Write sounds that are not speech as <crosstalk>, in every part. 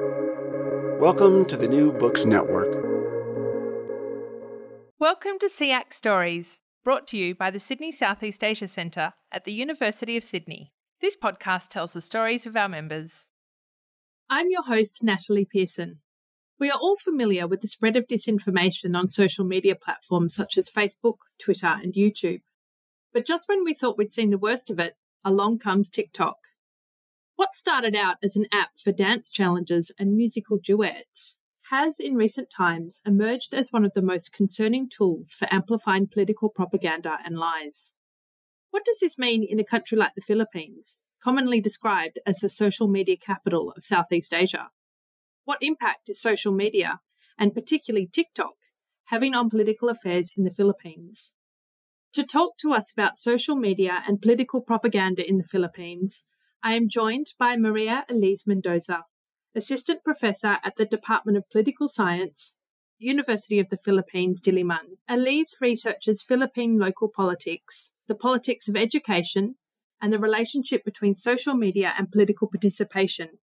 Welcome to the New Books Network. Welcome to SEAC Stories, brought to you by the Sydney Southeast Asia Centre at the University of Sydney. This podcast tells the stories of our members. I'm your host, Natalie Pearson. We are all familiar with the spread of disinformation on social media platforms such as Facebook, Twitter, and YouTube. But just when we thought we'd seen the worst of it, along comes TikTok. What started out as an app for dance challenges and musical duets has in recent times emerged as one of the most concerning tools for amplifying political propaganda and lies. What does this mean in a country like the Philippines, commonly described as the social media capital of Southeast Asia? What impact is social media, and particularly TikTok, having on political affairs in the Philippines? To talk to us about social media and political propaganda in the Philippines, I am joined by Maria Elise Mendoza, Assistant Professor at the Department of Political Science, University of the Philippines, Diliman. Elise researches Philippine local politics, the politics of education, and the relationship between social media and political participation.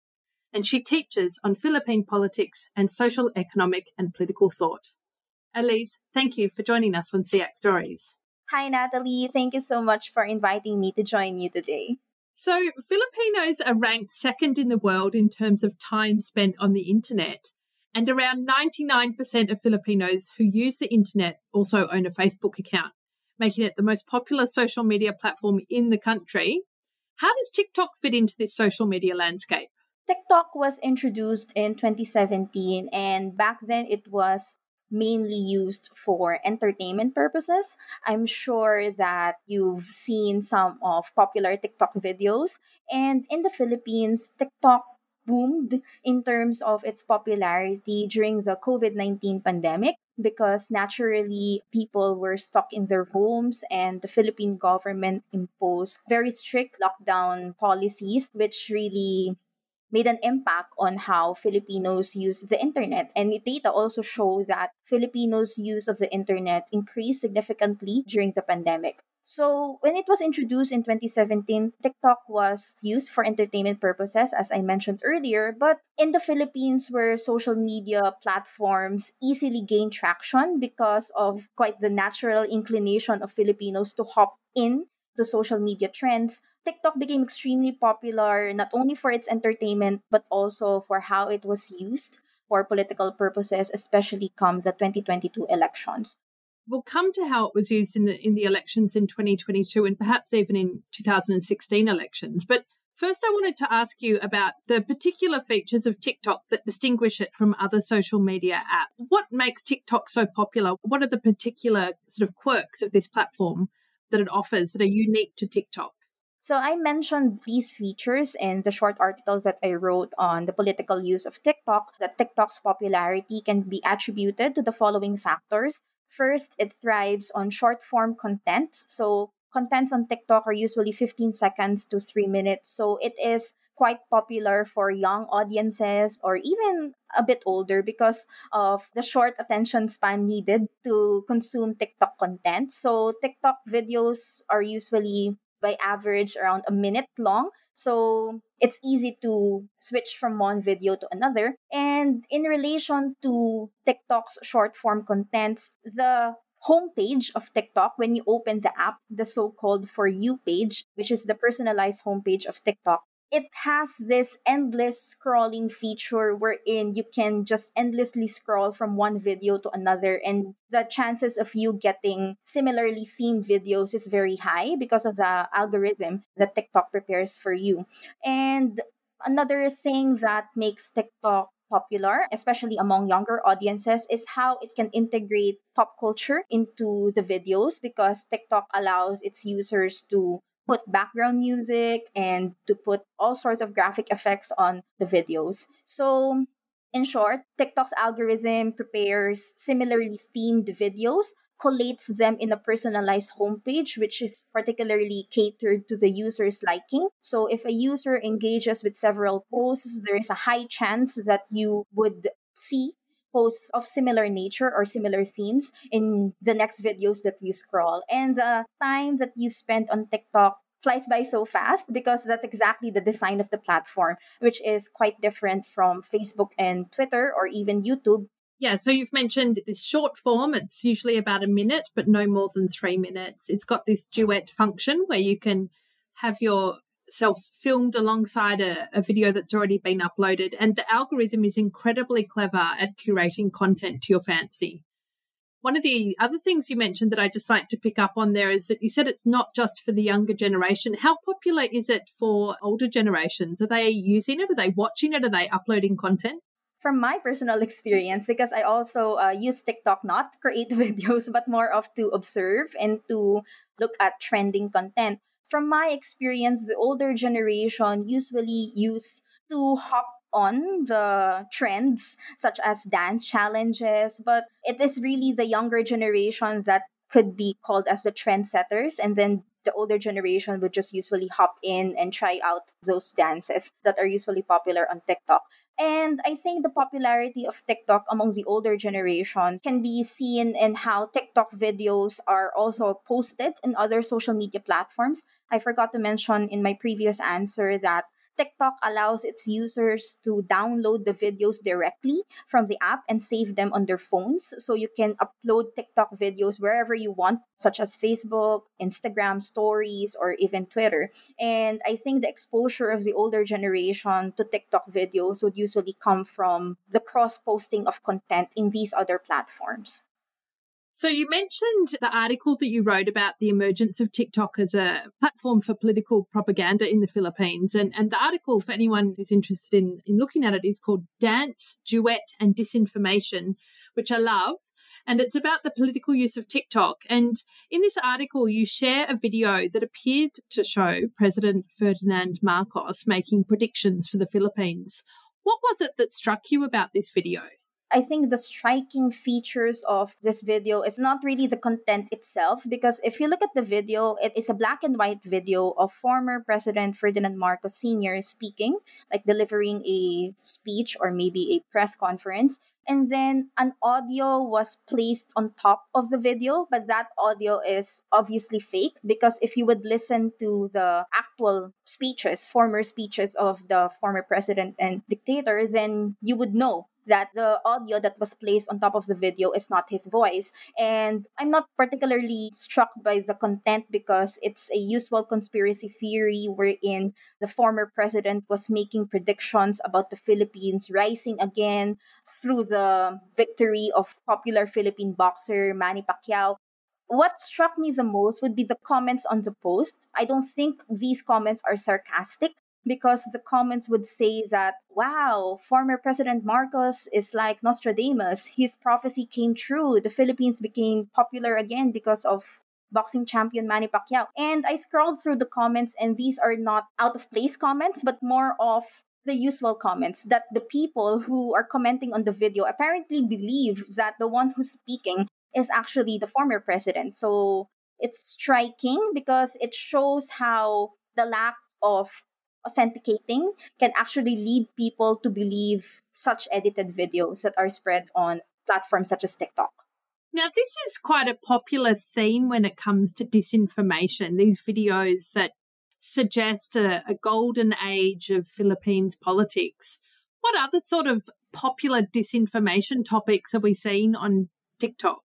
And she teaches on Philippine politics and social, economic, and political thought. Elise, thank you for joining us on SEAC Stories. Hi, Natalie. Thank you so much for inviting me to join you today. So, Filipinos are ranked second in the world in terms of time spent on the internet. And around 99% of Filipinos who use the internet also own a Facebook account, making it the most popular social media platform in the country. How does TikTok fit into this social media landscape? TikTok was introduced in 2017, and back then it was mainly used for entertainment purposes. I'm sure that you've seen some of popular TikTok videos. And in the Philippines, TikTok boomed in terms of its popularity during the COVID 19 pandemic because naturally people were stuck in their homes and the Philippine government imposed very strict lockdown policies, which really made an impact on how Filipinos use the internet. And the data also show that Filipinos' use of the internet increased significantly during the pandemic. So, when it was introduced in 2017, TikTok was used for entertainment purposes, as I mentioned earlier. But in the Philippines, where social media platforms easily gain traction because of quite the natural inclination of Filipinos to hop in the social media trends, TikTok became extremely popular not only for its entertainment, but also for how it was used for political purposes, especially come the 2022 elections. We'll come to how it was used in the in the elections in 2022 and perhaps even in 2016 elections. But first I wanted to ask you about the particular features of TikTok that distinguish it from other social media apps. What makes TikTok so popular? What are the particular sort of quirks of this platform that it offers that are unique to TikTok? So I mentioned these features in the short article that I wrote on the political use of TikTok, that TikTok's popularity can be attributed to the following factors. First, it thrives on short form content. So contents on TikTok are usually 15 seconds to 3 minutes. So it is quite popular for young audiences or even a bit older because of the short attention span needed to consume TikTok content. So TikTok videos are usually by average around a minute long. So it's easy to switch from one video to another. And in relation to TikTok's short form contents, the homepage of TikTok, when you open the app, the so called For You page, which is the personalized homepage of TikTok, it has this endless scrolling feature wherein you can just endlessly scroll from one video to another and the chances of you getting similarly themed videos is very high because of the algorithm that TikTok prepares for you. And another thing that makes TikTok popular, especially among younger audiences, is how it can integrate pop culture into the videos because TikTok allows its users to put background music and to put all sorts of graphic effects on the videos. So, in short, TikTok's algorithm prepares similarly themed videos, collates them in a personalized homepage, which is particularly catered to the user's liking. So, if a user engages with several posts, there is a high chance that you would see posts of similar nature or similar themes in the next videos that you scroll. And the time that you spend on TikTok flies by so fast because that's exactly the design of the platform, which is quite different from Facebook and Twitter or even YouTube. Yeah, so you've mentioned this short form. It's usually about a minute, but no more than three minutes. It's got this duet function where you can have yourself filmed alongside a, a video that's already been uploaded. And the algorithm is incredibly clever at curating content to your fancy. One of the other things you mentioned that I just like to pick up on there is that you said it's not just for the younger generation. How popular is it for older generations? Are they using it? Are they watching it? Are they uploading content? From my personal <laughs> experience, because I also uh, use TikTok not to create <laughs> videos, but more of to observe and to look at trending content. From my experience, the older generation usually use to hop on the trends such as dance challenges, but it is really the younger generation that could be called as the trendsetters and then the older generation would just usually hop in and try out those dances that are usually popular on TikTok. And I think the popularity of TikTok among the older generation can be seen in how TikTok videos are also posted in other social media platforms. I forgot to mention in my previous answer that TikTok allows its users to download the videos directly from the app and save them on their phones. So you can upload TikTok videos wherever you want, such as Facebook, Instagram stories, or even Twitter. And I think the exposure of the older generation to TikTok videos would usually come from the cross posting of content in these other platforms. So you mentioned the article that you wrote about the emergence of TikTok as a platform for political propaganda in the Philippines. And, and the article, for anyone who's interested in, in looking at it, is called Dance, Duet and Disinformation, which I love. And it's about the political use of TikTok. And in this article, you share a video that appeared to show President Ferdinand Marcos making predictions for the Philippines. What was it that struck you about this video? I think the striking features of this video is not really the content itself, because if you look at the video, it is a black and white video of former President Ferdinand Marcos Sr. speaking, like delivering a speech or maybe a press conference. And then an audio was placed on top of the video, but that audio is obviously fake because if you would listen to the actual speeches, former speeches of the former president and dictator, then you would know that the audio that was placed on top of the video is not his voice. And I'm not particularly struck by the content because it's a usual conspiracy theory wherein the former president was making predictions about the Philippines rising again through the victory of popular Philippine boxer Manny Pacquiao. What struck me the most would be the comments on the post. I don't think these comments are sarcastic because the comments would say that, wow, former President Marcos is like Nostradamus. His prophecy came true. The Philippines became popular again because of boxing champion Manny Pacquiao. And I scrolled through the comments, and these are not out of place comments, but more of the usual comments that the people who are commenting on the video apparently believe that the one who's speaking is actually the former president. So it's striking because it shows how the lack of authenticating can actually lead people to believe such edited videos that are spread on platforms such as TikTok. Now, this is quite a popular theme when it comes to disinformation, these videos that suggest a, a golden age of Philippines politics. What other sort of popular disinformation topics are we seeing on TikTok?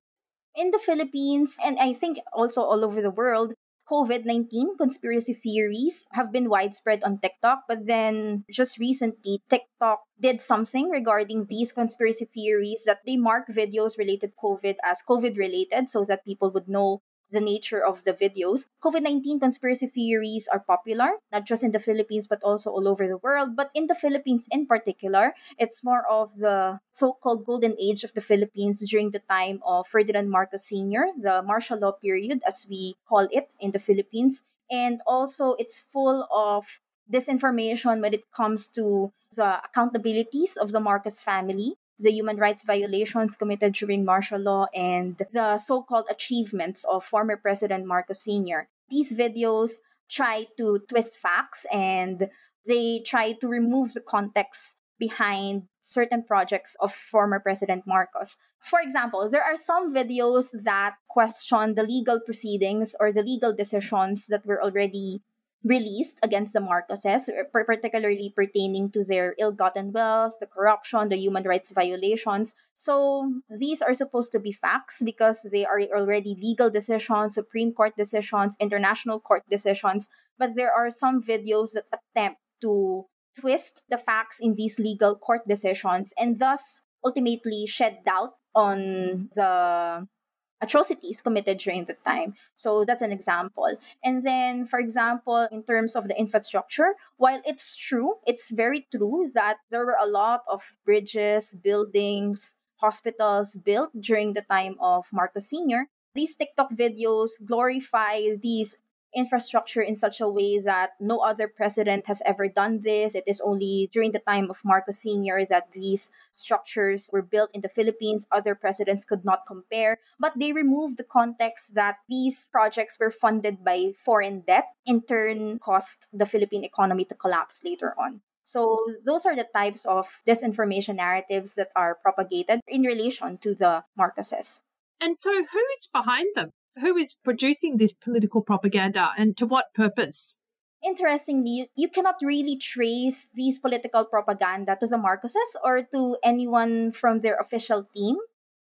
In the Philippines, and I think also all over the world, COVID 19 conspiracy theories have been widespread on TikTok, but then just recently, TikTok did something regarding these conspiracy theories that they mark videos related COVID as COVID related so that people would know the nature of the videos. COVID 19 conspiracy theories are popular, not just in the Philippines, but also all over the world. But in the Philippines in particular, it's more of the so called golden age of the Philippines during the time of Ferdinand Marcos Sr., the martial law period, as we call it in the Philippines. And also, it's full of disinformation when it comes to the accountabilities of the Marcos family the human rights violations committed during martial law, and the so called achievements of former President Marcos Sr. These videos try to twist facts and they try to remove the context behind certain projects of former President Marcos. For example, there are some videos that question the legal proceedings or the legal decisions that were already released against the Marcoses, particularly pertaining to their ill gotten wealth, the corruption, the human rights violations. So these are supposed to be facts because they are already legal decisions, Supreme Court decisions, international court decisions. But there are some videos that attempt to twist the facts in these legal court decisions and thus ultimately shed doubt on the atrocities committed during the time. So that's an example. And then, for example, in terms of the infrastructure, while it's true, it's very true that there were a lot of bridges, buildings, hospitals built during the time of Marcos Sr., these TikTok videos glorify these infrastructure in such a way that no other president has ever done this. It is only during the time of Marcos Sr. that these structures were built in the Philippines. Other presidents could not compare. But they removed the context that these projects were funded by foreign debt, in turn, caused the Philippine economy to collapse later on. So, those are the types of disinformation narratives that are propagated in relation to the Marcoses. And so, who's behind them? Who is producing this political propaganda and to what purpose? Interestingly, you cannot really trace these political propaganda to the Marcoses or to anyone from their official team.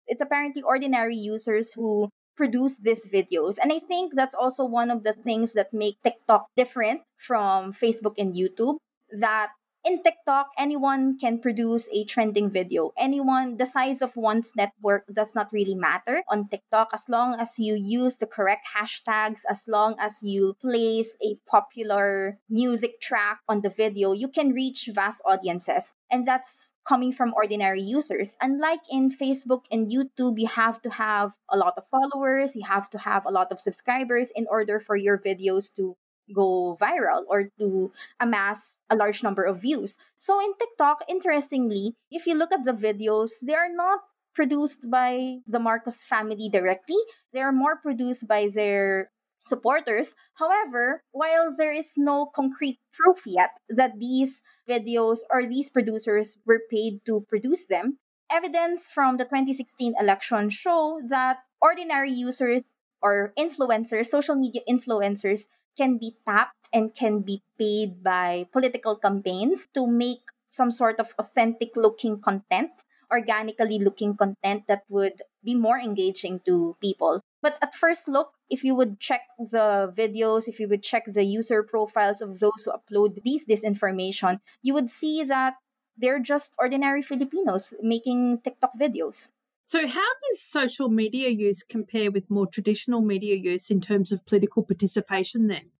It's apparently ordinary users who produce these videos. And I think that's also one of the things that make TikTok different from Facebook and YouTube that in TikTok, anyone can produce a trending video. Anyone, the size of one's network does not really matter on TikTok as long as you use the correct hashtags, as long as you place a popular music track on the video, you can reach vast audiences. And that's coming from ordinary users. Unlike in Facebook and YouTube, you have to have a lot of followers, you have to have a lot of subscribers in order for your videos to go viral or to amass a large number of views. So in TikTok, interestingly, if you look at the videos, they are not produced by the Marcos family directly. They are more produced by their supporters. However, while there is no concrete proof yet that these videos or these producers were paid to produce them, evidence from the 2016 election show that ordinary users or influencers, social media influencers, can be tapped and can be paid by political campaigns to make some sort of authentic looking content, organically looking content that would be more engaging to people. But at first look, if you would check the videos, if you would check the user profiles of those who upload these disinformation, you would see that they're just ordinary Filipinos making TikTok videos. So, how does social media use compare with more traditional media use in terms of political participation then?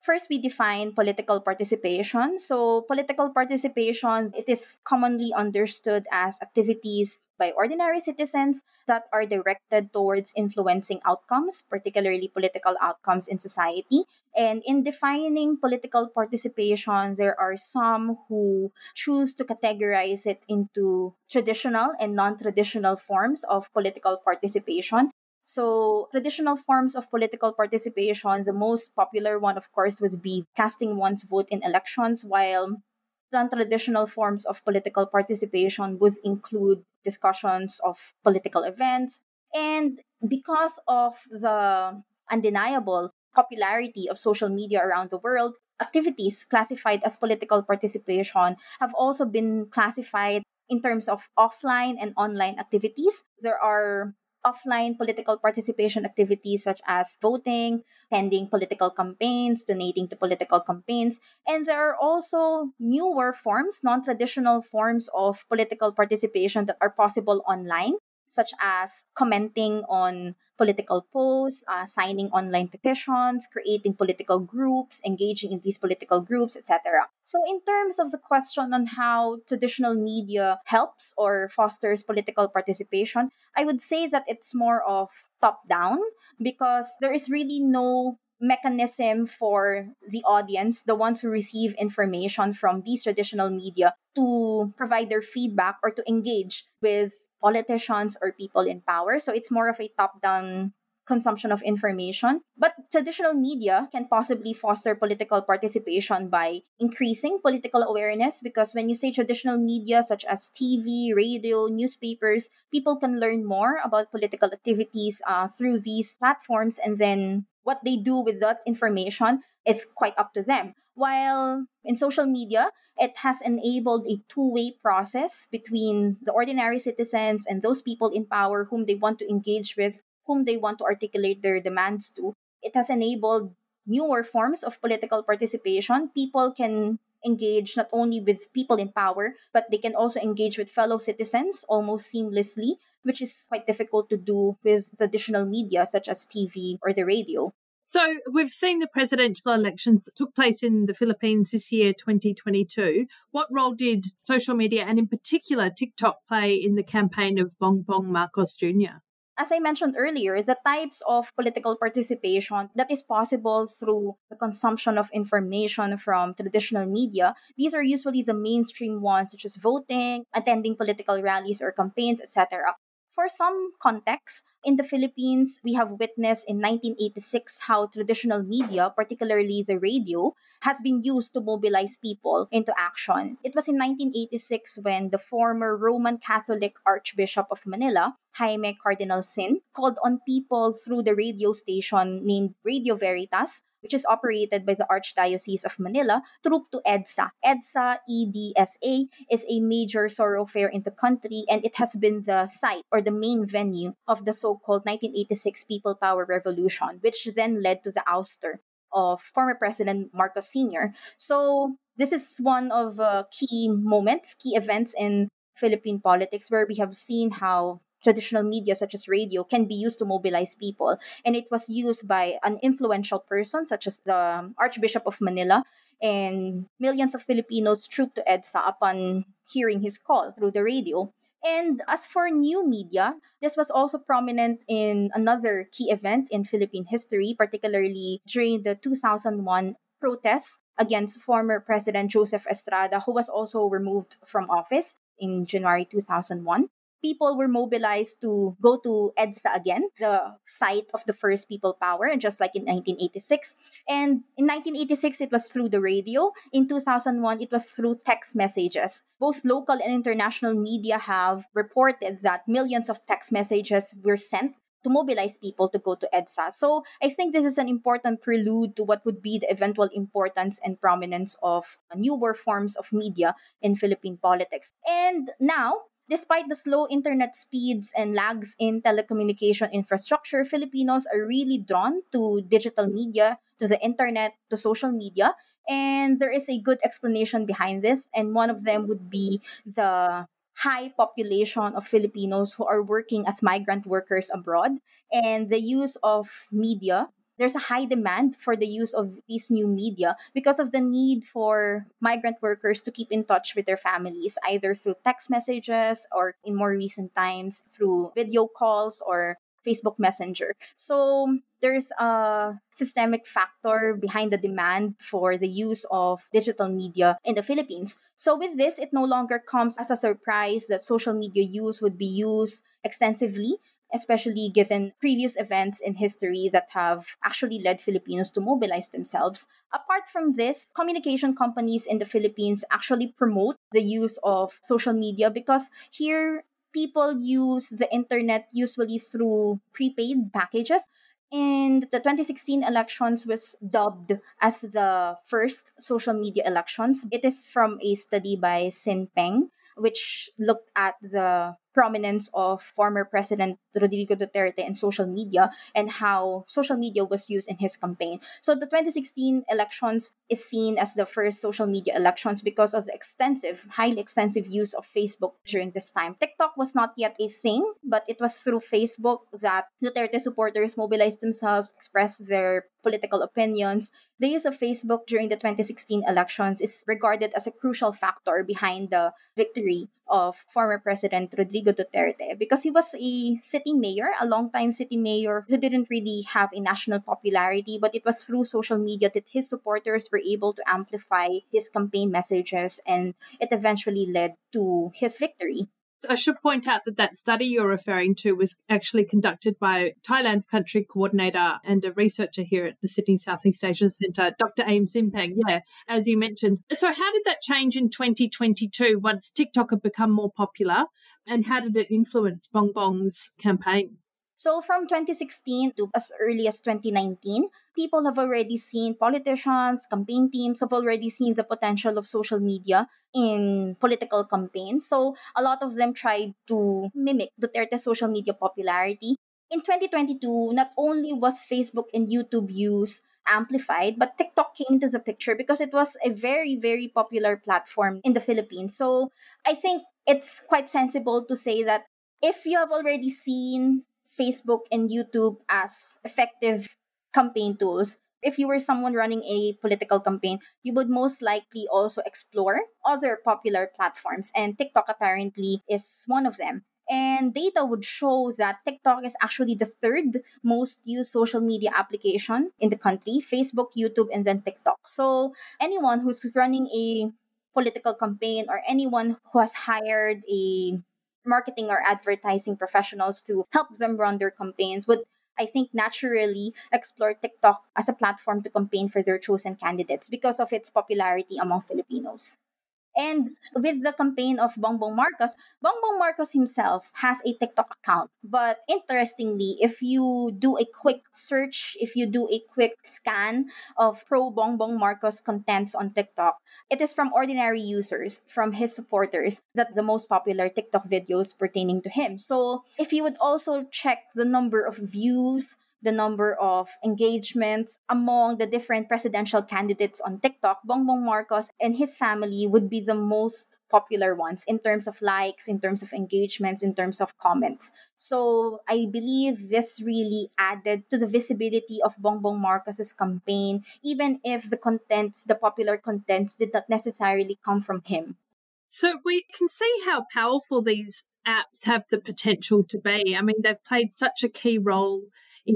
First, we define political participation. So, political participation, it is commonly understood as activities by ordinary citizens that are directed towards influencing outcomes, particularly political outcomes in society. And in defining political participation, there are some who choose to categorize it into traditional and non traditional forms of political participation. So, traditional forms of political participation, the most popular one, of course, would be casting one's vote in elections, while non-traditional forms of political participation would include discussions of political events. And because of the undeniable popularity of social media around the world, activities classified as political participation have also been classified in terms of offline and online activities. There are offline political participation activities such as voting, attending political campaigns, donating to political campaigns. And there are also newer forms, non traditional forms of political participation that are possible online, such as commenting on political posts, uh, signing online petitions, creating political groups, engaging in these political groups, etc. So, in terms of the question on how traditional media helps or fosters political participation, I would say that it's more of top down because there is really no mechanism for the audience, the ones who receive information from these traditional media, to provide their feedback or to engage with politicians or people in power. So it's more of a top down consumption of information. But traditional media can possibly foster political participation by increasing political awareness because when you say traditional media such as TV, radio, newspapers, people can learn more about political activities uh, through these platforms and then what they do with that information is quite up to them. While in social media, it has enabled a two way process between the ordinary citizens and those people in power whom they want to engage with, whom they want to articulate their demands to. It has enabled newer forms of political participation. People can engage not only with people in power, but they can also engage with fellow citizens almost seamlessly, which is quite difficult to do with traditional media such as TV or the radio. So we've seen the presidential elections that took place in the Philippines this year, 2022. What role did social media and in particular TikTok play in the campaign of Bongbong Marcos Jr.? As I mentioned earlier, the types of political participation that is possible through the consumption of information from traditional media, these are usually the mainstream ones, such as voting, attending political rallies or campaigns, etc. For some context, in the Philippines, we have witnessed in 1986 how traditional media, particularly the radio, has been used to mobilize people into action. It was in 1986 when the former Roman Catholic Archbishop of Manila, Jaime Cardinal Sin, called on people through the radio station named Radio Veritas which is operated by the Archdiocese of Manila, troop to EDSA. EDSA, EDSA, is a major thoroughfare in the country and it has been the site or the main venue of the so-called 1986 People Power Revolution, which then led to the ouster of former President Marcos Sr. So this is one of uh, key moments, key events in Philippine politics where we have seen how traditional media such as radio can be used to mobilize people. And it was used by an influential person such as the archbishop of manila and millions of filipinos trooped to edsa upon hearing his call through the radio. And as for new media, this was also prominent in another key event in Philippine history, particularly during the 2001 protests against former President Joseph Estrada, who was also removed from office in January 2001 people were mobilized to go to EDSA again, the site of the first people power, just like in 1986. And in 1986, it was through the radio. In 2001, it was through text messages. Both local and international media have reported that millions of text messages were sent to mobilize people to go to EDSA. So I think this is an important prelude to what would be the eventual importance and prominence of newer forms of media in Philippine politics. And now, Despite the slow internet speeds and lags in telecommunication infrastructure, Filipinos are really drawn to digital media, to the internet, to social media. And there is a good explanation behind this. And one of them would be the high population of Filipinos who are working as migrant workers abroad and the use of media there's a high demand for the use of these new media because of the need for migrant workers to keep in touch with their families, either through text messages or in more recent times through video calls or Facebook Messenger. So there's a systemic factor behind the demand for the use of digital media in the Philippines. So with this, it no longer comes as a surprise that social media use would be used extensively especially given previous events in history that have actually led Filipinos to mobilize themselves. Apart from this, communication companies in the Philippines actually promote the use of social media because here people use the internet usually through prepaid packages. And the 2016 elections was dubbed as the first social media elections. It is from a study by Sinpeng, which looked at the prominence of former President Rodrigo Duterte in social media and how social media was used in his campaign. So the 2016 elections is seen as the first social media elections because of the extensive, highly extensive use of Facebook during this time. TikTok was not yet a thing, but it was through Facebook that Duterte supporters mobilized themselves, expressed their political opinions. The use of Facebook during the 2016 elections is regarded as a crucial factor behind the victory of former President Rodrigo Duterte because he was a city mayor, a long-time city mayor who didn't really have a national popularity, but it was through social media that his supporters were able to amplify his campaign messages and it eventually led to his victory. I should point out that that study you're referring to was actually conducted by Thailand country coordinator and a researcher here at the Sydney Southeast Asia Centre, Dr. Aim Sinpeng. Yeah, as you mentioned. So, how did that change in 2022 once TikTok had become more popular, and how did it influence Bong Bong's campaign? So from 2016 to as early as 2019, people have already seen politicians, campaign teams have already seen the potential of social media in political campaigns. So a lot of them tried to mimic Duterte's social media popularity. In 2022, not only was Facebook and YouTube use amplified, but TikTok came into the picture because it was a very, very popular platform in the Philippines. So I think it's quite sensible to say that if you have already seen Facebook and YouTube as effective campaign tools. If you were someone running a political campaign, you would most likely also explore other popular platforms, and TikTok apparently is one of them. And data would show that TikTok is actually the third most used social media application in the country Facebook, YouTube, and then TikTok. So, anyone who's running a political campaign or anyone who has hired a marketing or advertising professionals to help them run their campaigns would I think naturally explore TikTok as a platform to campaign for their chosen candidates because of its popularity among Filipinos. And with the campaign of Bongbong Marcos, Bongbong Marcos himself has a TikTok account. But interestingly, if you do a quick search, if you do a quick scan of pro Bongbong Marcos contents on TikTok, it is from ordinary users, from his supporters, that the most popular TikTok videos pertaining to him. So if you would also check the number of views, the number of engagements among the different presidential candidates on TikTok, Bongbong Marcos and his family would be the most popular ones in terms of likes, in terms of engagements, in terms of comments. So I believe this really added to the visibility of Bongbong Marcos's campaign, even if the contents, the popular contents, did not necessarily come from him. So we can see how powerful these apps have the potential to be. I mean, they've played such a key role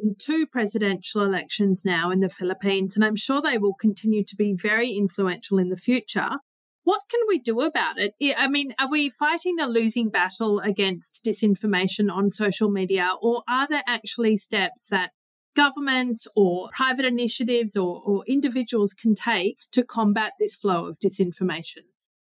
in two presidential elections now in the Philippines, and I'm sure they will continue to be very influential in the future. What can we do about it? I mean, are we fighting a losing battle against disinformation on social media, or are there actually steps that governments or private initiatives or, or individuals can take to combat this flow of disinformation?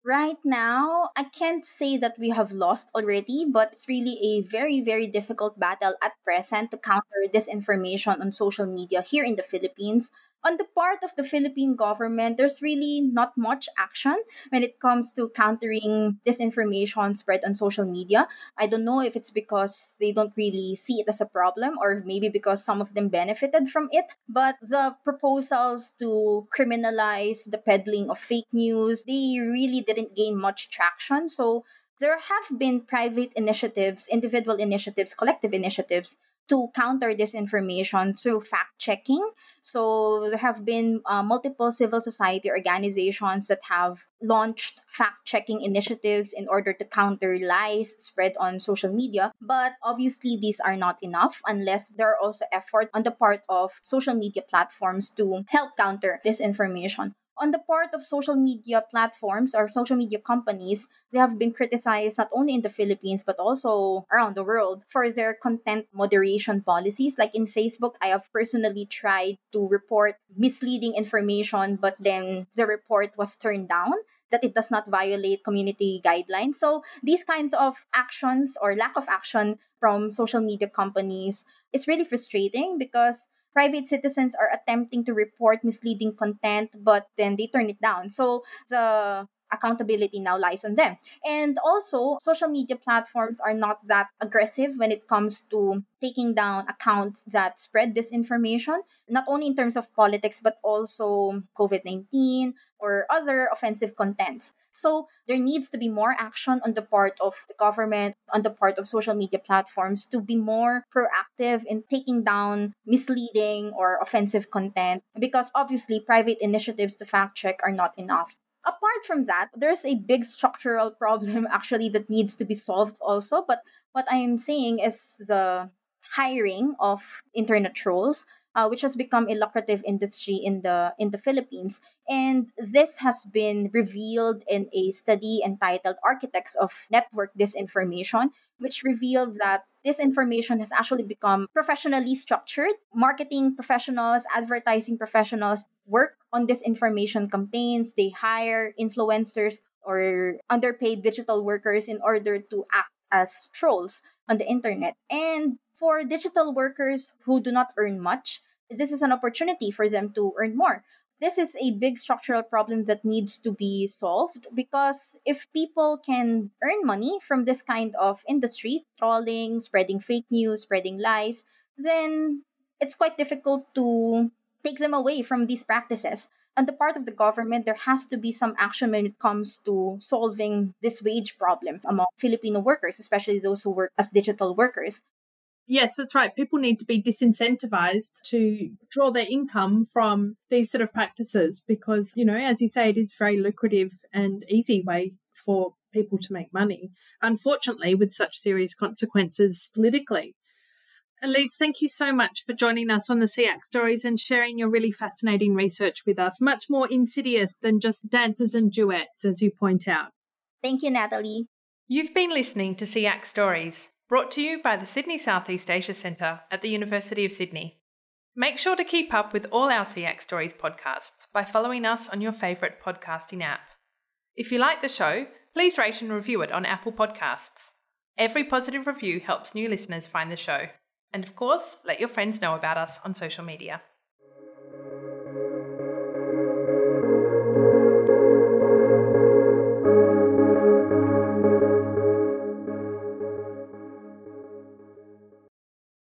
Right now, I can't say that we have lost already, but it's really a very, very difficult battle at present to counter disinformation on social media here in the Philippines on the part of the Philippine government, there's really not much action when it comes to countering disinformation spread on social media. I don't know if it's because they don't really see it as a problem or maybe because some of them benefited from it. But the proposals to criminalize the peddling of fake news, they really didn't gain much traction. So there have been private initiatives, individual initiatives, collective initiatives to counter disinformation through fact checking. So there have been uh, multiple civil society organizations that have launched fact checking initiatives in order to counter lies spread on social media. But obviously, these are not enough unless there are also efforts on the part of social media platforms to help counter disinformation on the part of social media platforms or social media companies, they have been criticized not only in the Philippines but also around the world for their content moderation policies. Like in Facebook, I have personally tried to report misleading information, but then the report was turned down that it does not violate community guidelines. So these kinds of actions or lack of action from social media companies is really frustrating because private citizens are attempting to report misleading content, but then they turn it down. So the accountability now lies on them. And also, social media platforms are not that aggressive when it comes to taking down accounts that spread disinformation, not only in terms of politics, but also COVID 19 or other offensive contents. So there needs to be more action on the part of the government, on the part of social media platforms to be more proactive in taking down misleading or offensive content because obviously private initiatives to fact check are not enough. Apart from that, there's a big structural <laughs> problem actually that needs to be solved also. But what I am saying is the hiring of internet trolls uh, which has become a lucrative industry in the in the Philippines. And this has been revealed in a study entitled Architects of Network Disinformation, which revealed that this information has actually become professionally structured. Marketing professionals, advertising professionals work on disinformation campaigns. They hire influencers or underpaid digital workers in order to act as trolls on the internet. And For digital workers who do not earn much, this is an opportunity for them to earn more. This is a big structural problem that needs to be solved because if people can earn money from this kind of industry, trolling, spreading fake news, spreading lies, then it's quite difficult to take them away from these practices. On the part of the government, there has to be some action when it comes to solving this wage problem among Filipino workers, especially those who work as digital workers. Yes, that's right. People need to be disincentivized to draw their income from these sort of practices because, you know, as you say, it is a very lucrative and easy way for people to make money, unfortunately, with such serious consequences politically. Elise, thank you so much for joining us on the SEAC stories and sharing your really fascinating research with us. Much more insidious than just dances and duets, as you point out. Thank you, Natalie. You've been listening to SEAC Stories, brought to you by the Sydney Southeast Asia Centre at the University of Sydney. Make sure to keep up with all our SEAC Stories podcasts by following us on your favourite podcasting app. If you like the show, please rate and review it on Apple Podcasts. Every positive review helps new listeners find the show. And of course, let your friends know about us on social media.